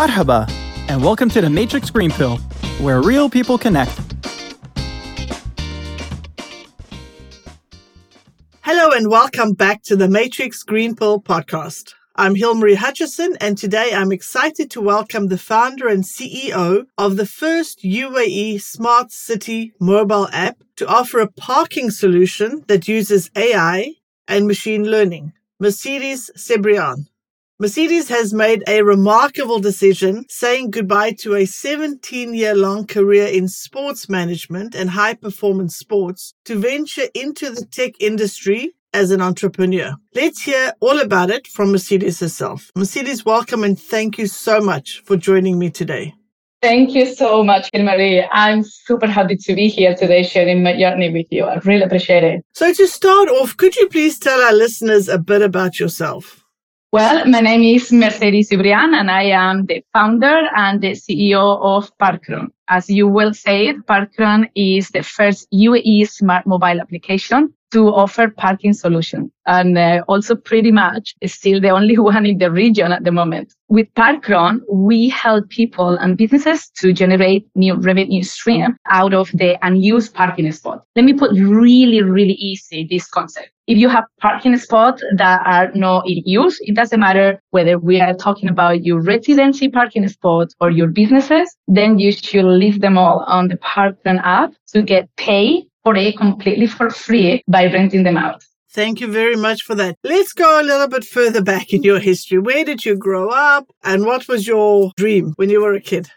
Marhaba, and welcome to the Matrix Green Pill, where real people connect. Hello, and welcome back to the Matrix Green Pill podcast. I'm Hilmarie Hutchison, and today I'm excited to welcome the founder and CEO of the first UAE smart city mobile app to offer a parking solution that uses AI and machine learning, Mercedes Cebrian. Mercedes has made a remarkable decision saying goodbye to a 17 year long career in sports management and high performance sports to venture into the tech industry as an entrepreneur. Let's hear all about it from Mercedes herself. Mercedes, welcome and thank you so much for joining me today. Thank you so much, Marie. I'm super happy to be here today sharing my journey with you. I really appreciate it. So to start off, could you please tell our listeners a bit about yourself? Well, my name is Mercedes Cebrian and I am the founder and the CEO of Parkron. As you will said, Parkron is the first UAE smart mobile application to offer parking solution and uh, also pretty much still the only one in the region at the moment. With Parkron, we help people and businesses to generate new revenue stream out of the unused parking spot. Let me put really, really easy this concept. If you have parking spots that are not in use, it doesn't matter whether we are talking about your residency parking spots or your businesses, then you should leave them all on the Parkron app to get paid for it completely for free by renting them out. Thank you very much for that. Let's go a little bit further back in your history. Where did you grow up and what was your dream when you were a kid?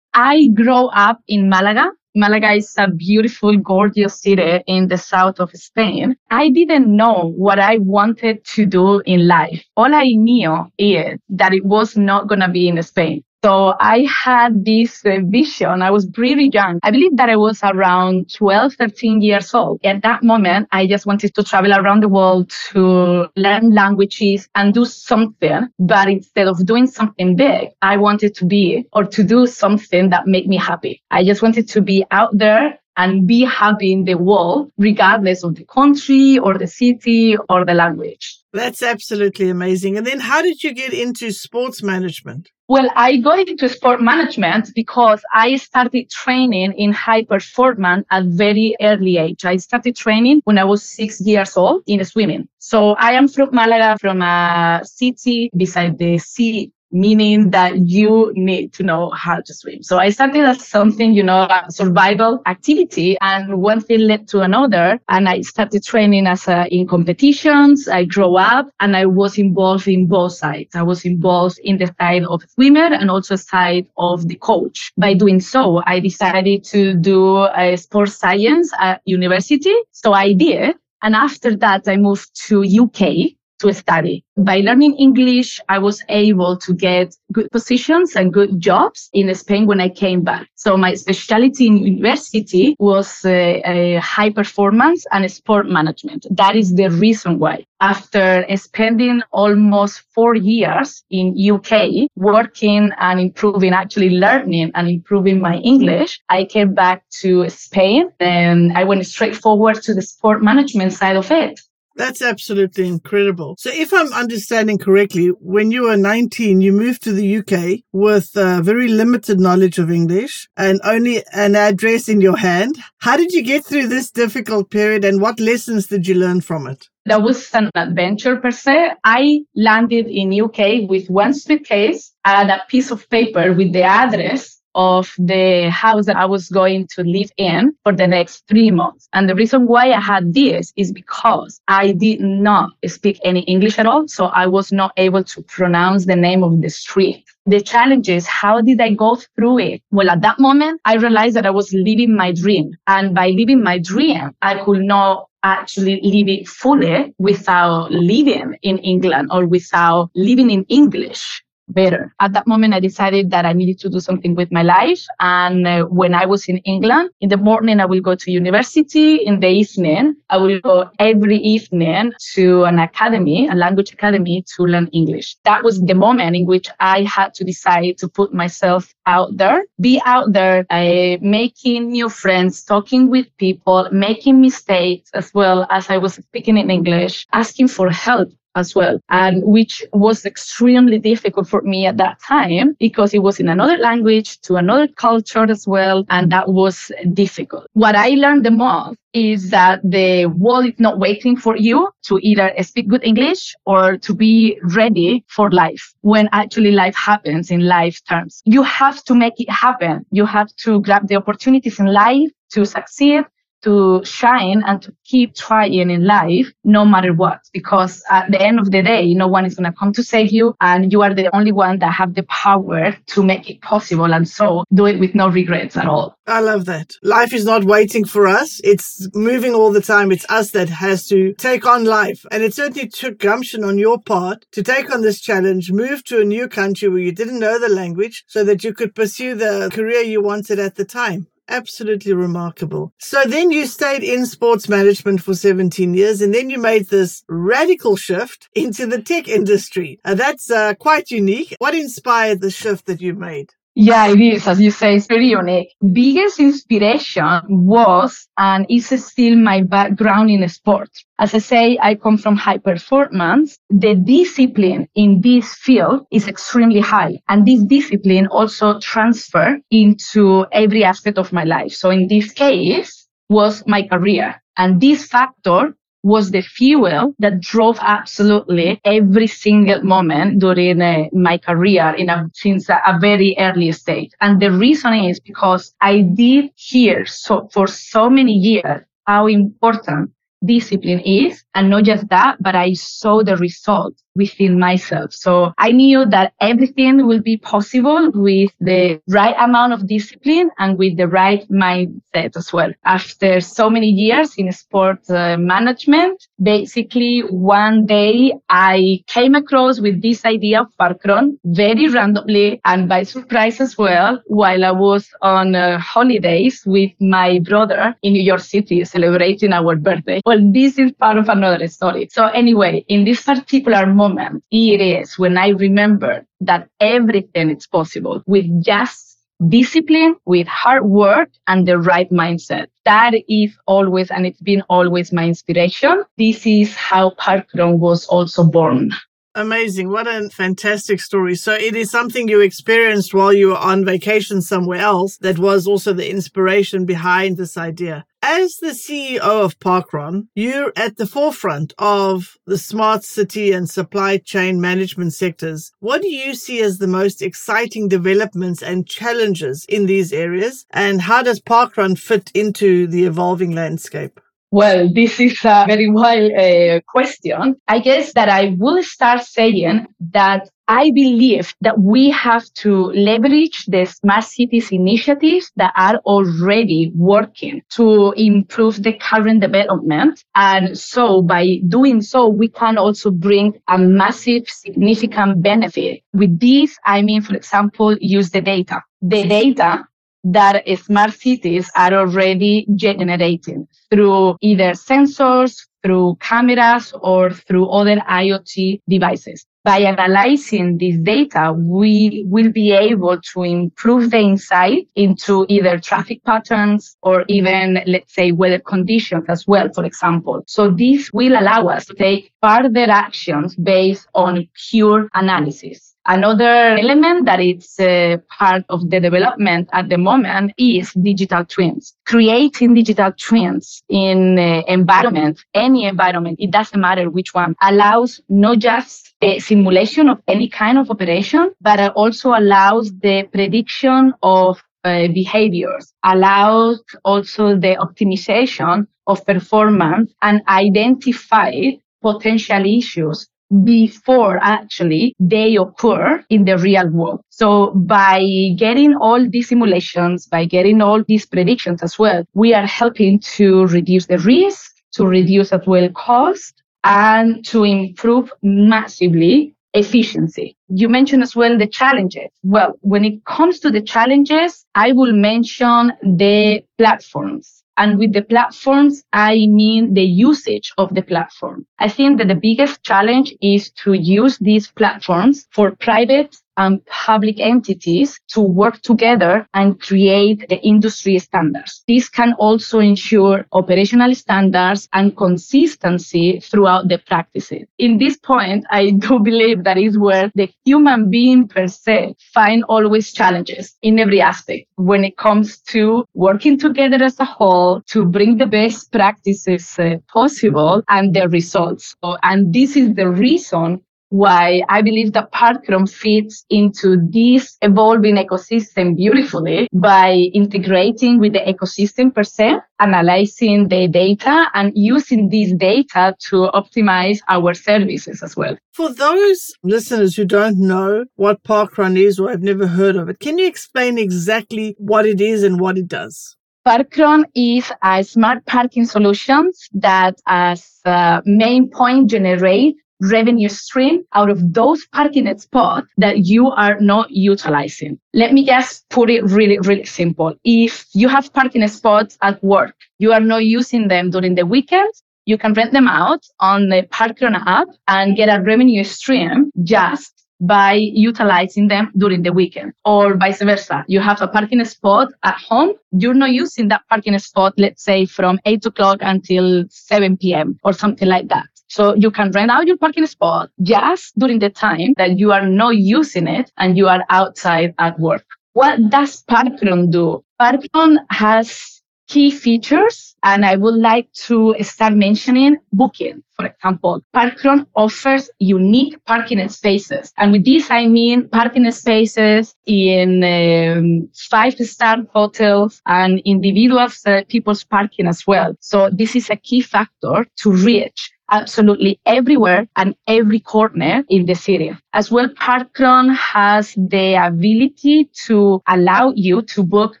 I grew up in Malaga. Malaga is a beautiful, gorgeous city in the south of Spain. I didn't know what I wanted to do in life. All I knew is that it was not going to be in Spain. So I had this uh, vision. I was pretty young. I believe that I was around 12, 13 years old. At that moment, I just wanted to travel around the world to learn languages and do something. But instead of doing something big, I wanted to be or to do something that made me happy. I just wanted to be out there and be happy in the world, regardless of the country or the city or the language. That's absolutely amazing. And then how did you get into sports management? Well, I got into sport management because I started training in high performance at very early age. I started training when I was six years old in swimming. So I am from Malaga, from a city beside the sea meaning that you need to know how to swim. So I started as something, you know, a survival activity and one thing led to another. And I started training as a, in competitions. I grew up and I was involved in both sides. I was involved in the side of swimmer and also side of the coach. By doing so, I decided to do a sports science at university. So I did. And after that, I moved to UK to study. By learning English, I was able to get good positions and good jobs in Spain when I came back. So my specialty in university was uh, high performance and sport management. That is the reason why. After spending almost four years in UK working and improving, actually learning and improving my English, I came back to Spain and I went straight forward to the sport management side of it. That's absolutely incredible. So if I'm understanding correctly, when you were 19, you moved to the UK with uh, very limited knowledge of English and only an address in your hand. How did you get through this difficult period and what lessons did you learn from it? That was an adventure per se. I landed in UK with one suitcase and a piece of paper with the address of the house that I was going to live in for the next three months. And the reason why I had this is because I did not speak any English at all. So I was not able to pronounce the name of the street. The challenge is how did I go through it? Well, at that moment, I realized that I was living my dream. And by living my dream, I could not actually live it fully without living in England or without living in English better. At that moment, I decided that I needed to do something with my life. And uh, when I was in England, in the morning, I will go to university. In the evening, I will go every evening to an academy, a language academy to learn English. That was the moment in which I had to decide to put myself out there, be out there, uh, making new friends, talking with people, making mistakes as well as I was speaking in English, asking for help as well, and which was extremely difficult for me at that time because it was in another language to another culture as well. And that was difficult. What I learned the most is that the world is not waiting for you to either speak good English or to be ready for life when actually life happens in life terms. You have to make it happen. You have to grab the opportunities in life to succeed to shine and to keep trying in life no matter what because at the end of the day no one is going to come to save you and you are the only one that have the power to make it possible and so do it with no regrets at all. I love that. Life is not waiting for us. It's moving all the time. It's us that has to take on life. And it certainly took gumption on your part to take on this challenge move to a new country where you didn't know the language so that you could pursue the career you wanted at the time absolutely remarkable. So then you stayed in sports management for 17 years and then you made this radical shift into the tech industry. Uh, that's uh, quite unique. What inspired the shift that you made? Yeah, it is. As you say, it's very unique. Biggest inspiration was and is still my background in sport. As I say, I come from high performance. The discipline in this field is extremely high. And this discipline also transfer into every aspect of my life. So in this case was my career. And this factor was the fuel that drove absolutely every single moment during uh, my career in a, since a, a, very early stage. And the reason is because I did hear so for so many years how important discipline is. And not just that, but I saw the results within myself. So I knew that everything will be possible with the right amount of discipline and with the right mindset as well. After so many years in sport uh, management, basically one day I came across with this idea of Parkron very randomly and by surprise as well while I was on uh, holidays with my brother in New York City celebrating our birthday. Well, this is part of another story. So anyway, in this particular moment, moment it is when I remember that everything is possible with just discipline, with hard work and the right mindset. That is always, and it's been always my inspiration. This is how Parkron was also born. Amazing. What a fantastic story. So it is something you experienced while you were on vacation somewhere else that was also the inspiration behind this idea. As the CEO of Parkron, you're at the forefront of the smart city and supply chain management sectors. What do you see as the most exciting developments and challenges in these areas? And how does Parkron fit into the evolving landscape? Well, this is a very wild uh, question. I guess that I will start saying that I believe that we have to leverage the smart cities initiatives that are already working to improve the current development. And so by doing so, we can also bring a massive, significant benefit. With this, I mean, for example, use the data. The data that smart cities are already generating through either sensors, through cameras, or through other IoT devices. By analyzing this data, we will be able to improve the insight into either traffic patterns or even, let's say, weather conditions as well, for example. So this will allow us to take further actions based on pure analysis. Another element that is uh, part of the development at the moment is digital twins. Creating digital twins in uh, environment, any environment, it doesn't matter which one, allows not just a simulation of any kind of operation, but also allows the prediction of uh, behaviors, allows also the optimization of performance and identify potential issues before actually they occur in the real world. So by getting all these simulations, by getting all these predictions as well, we are helping to reduce the risk, to reduce as well cost, and to improve massively efficiency. You mentioned as well the challenges. Well, when it comes to the challenges, I will mention the platforms. And with the platforms, I mean the usage of the platform. I think that the biggest challenge is to use these platforms for private and public entities to work together and create the industry standards. This can also ensure operational standards and consistency throughout the practices. In this point, I do believe that is where the human being per se find always challenges in every aspect when it comes to working together as a whole to bring the best practices uh, possible and the results. So, and this is the reason why I believe that Parkron fits into this evolving ecosystem beautifully by integrating with the ecosystem per se, analyzing the data and using this data to optimize our services as well. For those listeners who don't know what Parkron is or have never heard of it, can you explain exactly what it is and what it does? Parkron is a smart parking solutions that as a main point generate revenue stream out of those parking spots that you are not utilizing. Let me just put it really, really simple. If you have parking spots at work, you are not using them during the weekends, you can rent them out on the Parkron app and get a revenue stream just by utilizing them during the weekend or vice versa. You have a parking spot at home. You're not using that parking spot, let's say from eight o'clock until 7 p.m. or something like that. So you can rent out your parking spot just during the time that you are not using it and you are outside at work. What does Parkron do? Parkron has key features and I would like to start mentioning booking. For example, Parkron offers unique parking spaces. And with this, I mean parking spaces in um, five-star hotels and individual uh, people's parking as well. So this is a key factor to reach absolutely everywhere and every corner in the city. As well, Parkron has the ability to allow you to book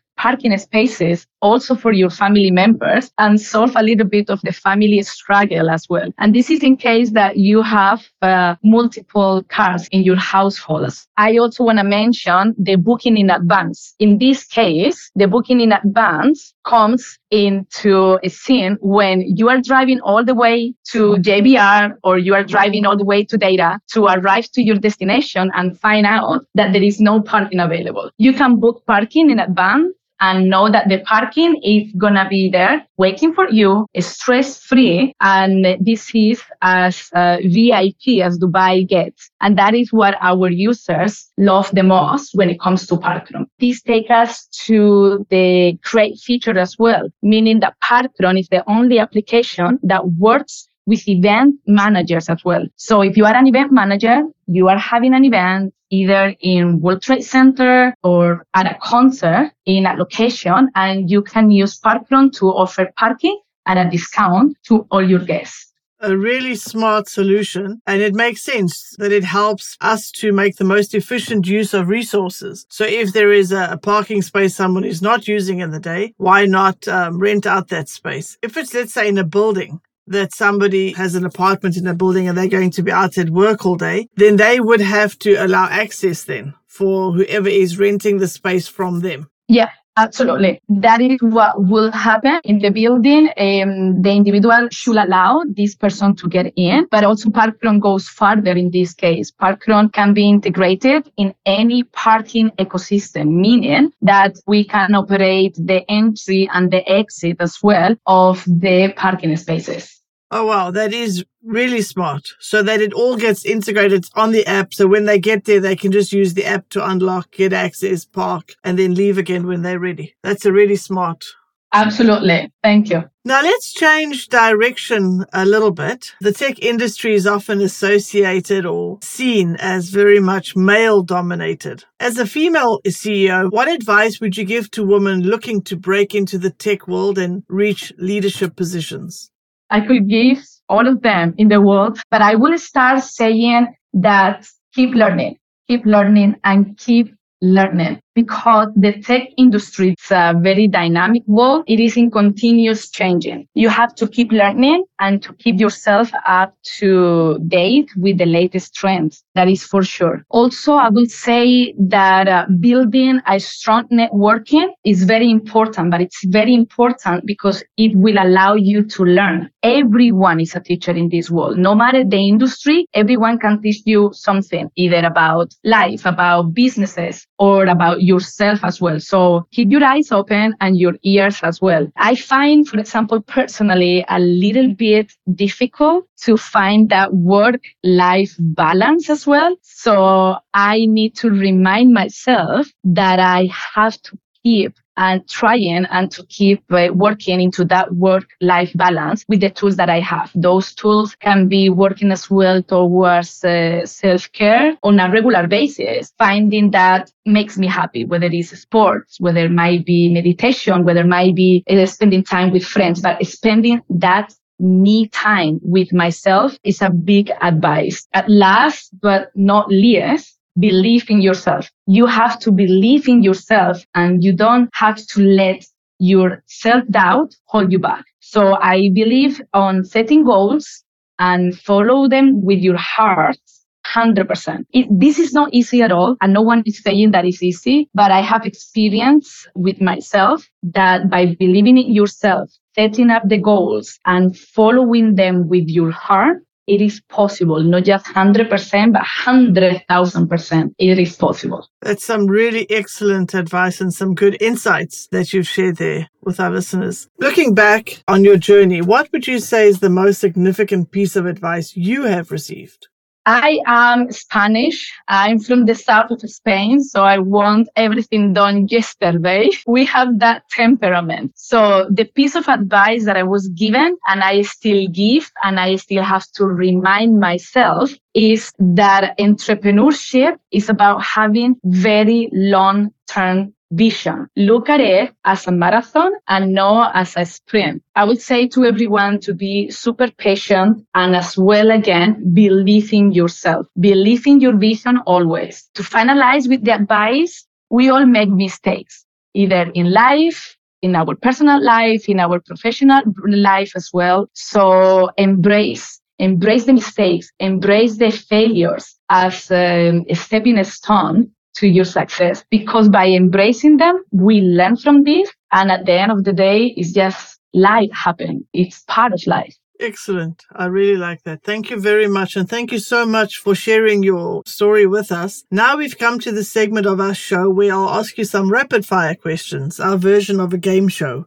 parking spaces also for your family members and solve a little bit of the family struggle as well. And this is in case that you have uh, multiple cars in your households. I also want to mention the booking in advance. In this case, the booking in advance comes into a scene when you are driving all the way to JBR or you are driving all the way to data to arrive to your destination and find out that there is no parking available. You can book parking in advance and know that the parking is gonna be there waiting for you, stress free. And this is as uh, VIP as Dubai gets. And that is what our users love the most when it comes to Parkron. This takes us to the great feature as well, meaning that Parkron is the only application that works with event managers as well. So if you are an event manager, you are having an event either in World Trade Center or at a concert in a location and you can use Parkron to offer parking at a discount to all your guests a really smart solution and it makes sense that it helps us to make the most efficient use of resources. So if there is a, parking space someone is not using in the day, why not um, rent out that space? If it's, let's say, in a building, that somebody has an apartment in a building and they're going to be out at work all day, then they would have to allow access then for whoever is renting the space from them. Yeah. Absolutely. That is what will happen in the building. Um, the individual should allow this person to get in, but also Parkron goes further in this case. Parkron can be integrated in any parking ecosystem, meaning that we can operate the entry and the exit as well of the parking spaces. Oh, wow. That is really smart. So that it all gets integrated on the app. So when they get there, they can just use the app to unlock, get access, park, and then leave again when they're ready. That's a really smart. Absolutely. Thank you. Now let's change direction a little bit. The tech industry is often associated or seen as very much male dominated. As a female CEO, what advice would you give to women looking to break into the tech world and reach leadership positions? I could give all of them in the world, but I will start saying that keep learning, keep learning and keep learning. Because the tech industry is a very dynamic world. It is in continuous changing. You have to keep learning and to keep yourself up to date with the latest trends. That is for sure. Also, I will say that uh, building a strong networking is very important, but it's very important because it will allow you to learn. Everyone is a teacher in this world. No matter the industry, everyone can teach you something, either about life, about businesses, or about yourself as well. So keep your eyes open and your ears as well. I find, for example, personally, a little bit difficult to find that work life balance as well. So I need to remind myself that I have to keep and trying and to keep uh, working into that work life balance with the tools that I have. Those tools can be working as well towards uh, self care on a regular basis, finding that makes me happy, whether it's sports, whether it might be meditation, whether it might be uh, spending time with friends, but spending that me time with myself is a big advice. At last, but not least, believe in yourself. You have to believe in yourself and you don't have to let your self doubt hold you back. So I believe on setting goals and follow them with your heart. 100%. It, this is not easy at all. And no one is saying that it's easy, but I have experience with myself that by believing in yourself, setting up the goals and following them with your heart, it is possible, not just 100%, but 100,000%. It is possible. That's some really excellent advice and some good insights that you've shared there with our listeners. Looking back on your journey, what would you say is the most significant piece of advice you have received? I am Spanish. I'm from the south of Spain, so I want everything done yesterday. We have that temperament. So the piece of advice that I was given and I still give and I still have to remind myself is that entrepreneurship is about having very long term vision. Look at it as a marathon and not as a sprint. I would say to everyone to be super patient and as well again, believe in yourself. Believe in your vision always. To finalize with the advice, we all make mistakes, either in life, in our personal life, in our professional life as well. So embrace embrace the mistakes, embrace the failures as um, a stepping stone to your success because by embracing them, we learn from this. And at the end of the day, it's just life happening. It's part of life. Excellent. I really like that. Thank you very much. And thank you so much for sharing your story with us. Now we've come to the segment of our show where I'll ask you some rapid fire questions, our version of a game show.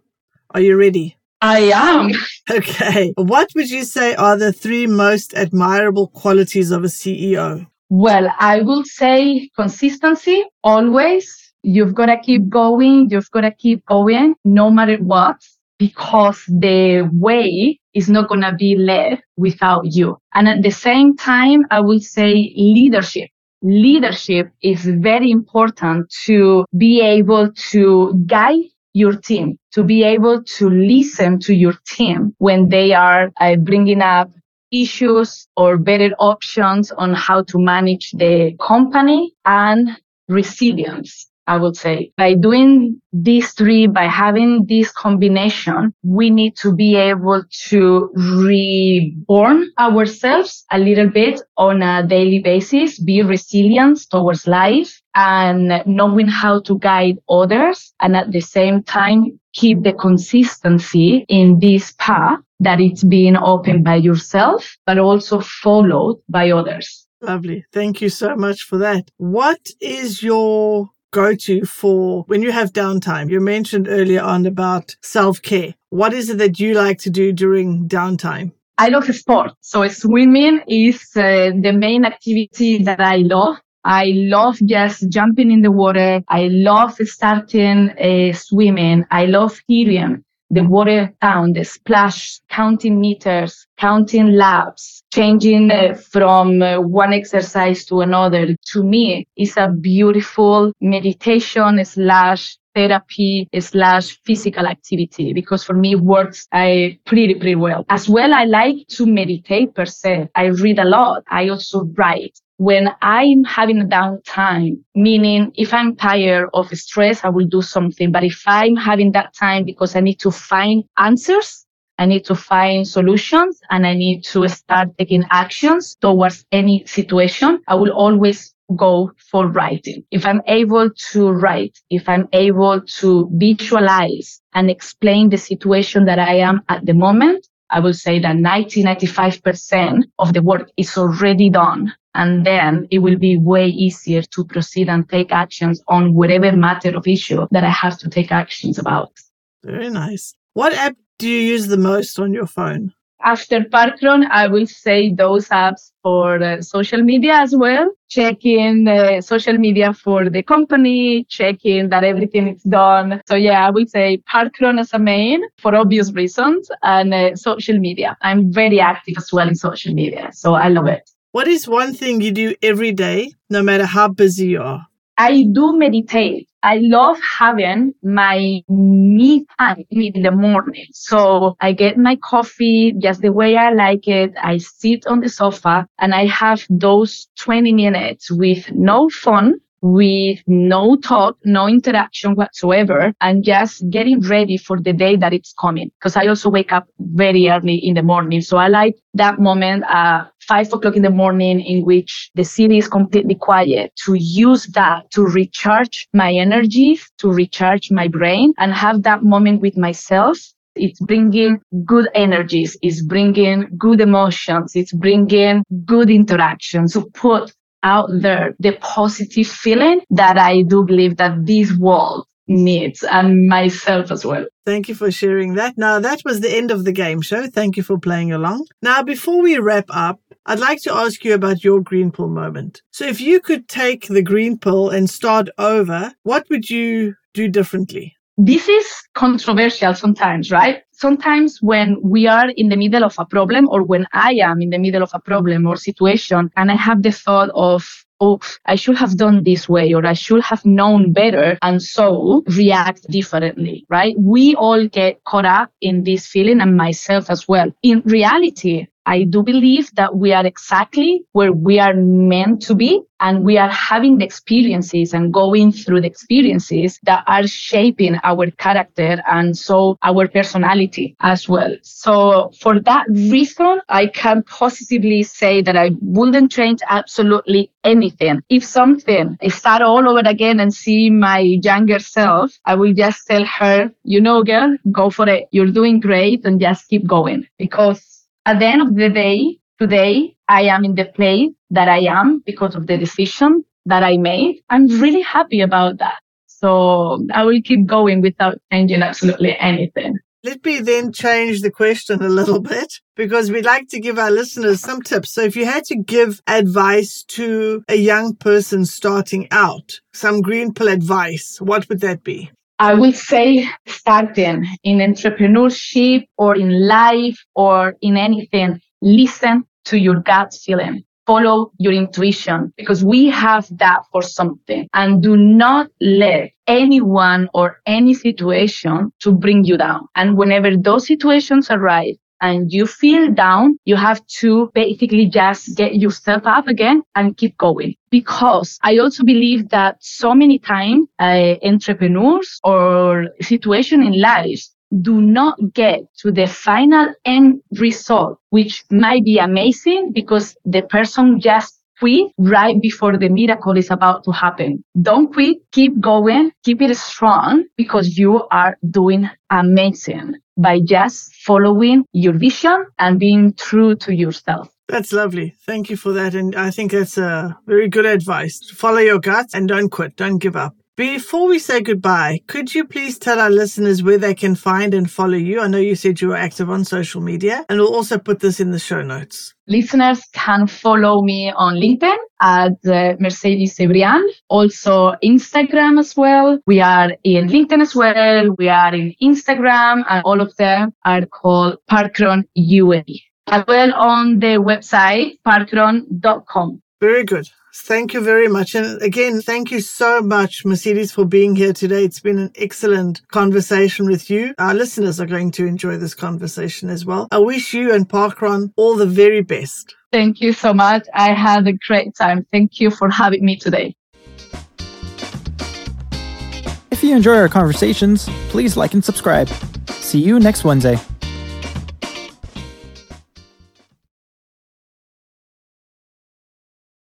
Are you ready? I am. Okay. What would you say are the three most admirable qualities of a CEO? Well, I will say consistency always. You've got to keep going. You've got to keep going no matter what, because the way is not going to be led without you. And at the same time, I will say leadership. Leadership is very important to be able to guide your team, to be able to listen to your team when they are uh, bringing up issues or better options on how to manage the company and resilience. I would say by doing these three, by having this combination, we need to be able to reborn ourselves a little bit on a daily basis, be resilient towards life and knowing how to guide others. And at the same time, keep the consistency in this path that it's being opened by yourself, but also followed by others. Lovely. Thank you so much for that. What is your go to for when you have downtime? You mentioned earlier on about self care. What is it that you like to do during downtime? I love sport. So swimming is uh, the main activity that I love. I love just jumping in the water. I love starting uh, swimming. I love hearing the water sound, the splash, counting meters, counting laps, changing uh, from uh, one exercise to another. To me, is a beautiful meditation slash therapy slash physical activity because for me it works I pretty pretty well. As well, I like to meditate per se. I read a lot. I also write. When I'm having a downtime, meaning if I'm tired of stress, I will do something. But if I'm having that time because I need to find answers, I need to find solutions and I need to start taking actions towards any situation, I will always go for writing. If I'm able to write, if I'm able to visualize and explain the situation that I am at the moment, I will say that 90, 95% of the work is already done. And then it will be way easier to proceed and take actions on whatever matter of issue that I have to take actions about. Very nice. What app do you use the most on your phone? After Parkron, I will say those apps for uh, social media as well. Checking uh, social media for the company, checking that everything is done. So yeah, I will say Parkron as a main for obvious reasons and uh, social media. I'm very active as well in social media. So I love it. What is one thing you do every day, no matter how busy you are? I do meditate. I love having my me time in the morning. So I get my coffee just the way I like it. I sit on the sofa and I have those 20 minutes with no phone with no talk, no interaction whatsoever, and just getting ready for the day that it's coming. Because I also wake up very early in the morning. So I like that moment, uh, five o'clock in the morning in which the city is completely quiet to use that to recharge my energy, to recharge my brain and have that moment with myself it's bringing good energies. It's bringing good emotions. It's bringing good interactions put out there the positive feeling that I do believe that this world needs and myself as well. Thank you for sharing that. Now, that was the end of the game show. Thank you for playing along. Now, before we wrap up, I'd like to ask you about your green pill moment. So, if you could take the green pill and start over, what would you do differently? This is controversial sometimes, right? Sometimes when we are in the middle of a problem or when I am in the middle of a problem or situation and I have the thought of, oh, I should have done this way or I should have known better and so react differently, right? We all get caught up in this feeling and myself as well. In reality, I do believe that we are exactly where we are meant to be and we are having the experiences and going through the experiences that are shaping our character and so our personality as well. So for that reason, I can positively say that I wouldn't change absolutely anything. If something, I start all over again and see my younger self, I will just tell her, you know, girl, go for it. You're doing great and just keep going because at the end of the day, today, I am in the place that I am because of the decision that I made. I'm really happy about that. So I will keep going without changing absolutely anything. Let me then change the question a little bit because we'd like to give our listeners some tips. So if you had to give advice to a young person starting out, some green pill advice, what would that be? I would say starting in entrepreneurship or in life or in anything, listen to your gut feeling. Follow your intuition because we have that for something and do not let anyone or any situation to bring you down. And whenever those situations arise, and you feel down, you have to basically just get yourself up again and keep going. Because I also believe that so many times uh, entrepreneurs or situation in life do not get to the final end result, which might be amazing because the person just quit right before the miracle is about to happen. Don't quit. Keep going. Keep it strong because you are doing amazing by just following your vision and being true to yourself. That's lovely. Thank you for that. And I think that's a very good advice. Follow your gut and don't quit. Don't give up. Before we say goodbye, could you please tell our listeners where they can find and follow you? I know you said you were active on social media, and we'll also put this in the show notes. Listeners can follow me on LinkedIn at uh, Mercedes Cebrian, also Instagram as well. We are in LinkedIn as well. We are in Instagram, and all of them are called Parkron UAE. As well on the website parkron.com. Very good. Thank you very much. And again, thank you so much, Mercedes, for being here today. It's been an excellent conversation with you. Our listeners are going to enjoy this conversation as well. I wish you and Parkron all the very best. Thank you so much. I had a great time. Thank you for having me today. If you enjoy our conversations, please like and subscribe. See you next Wednesday.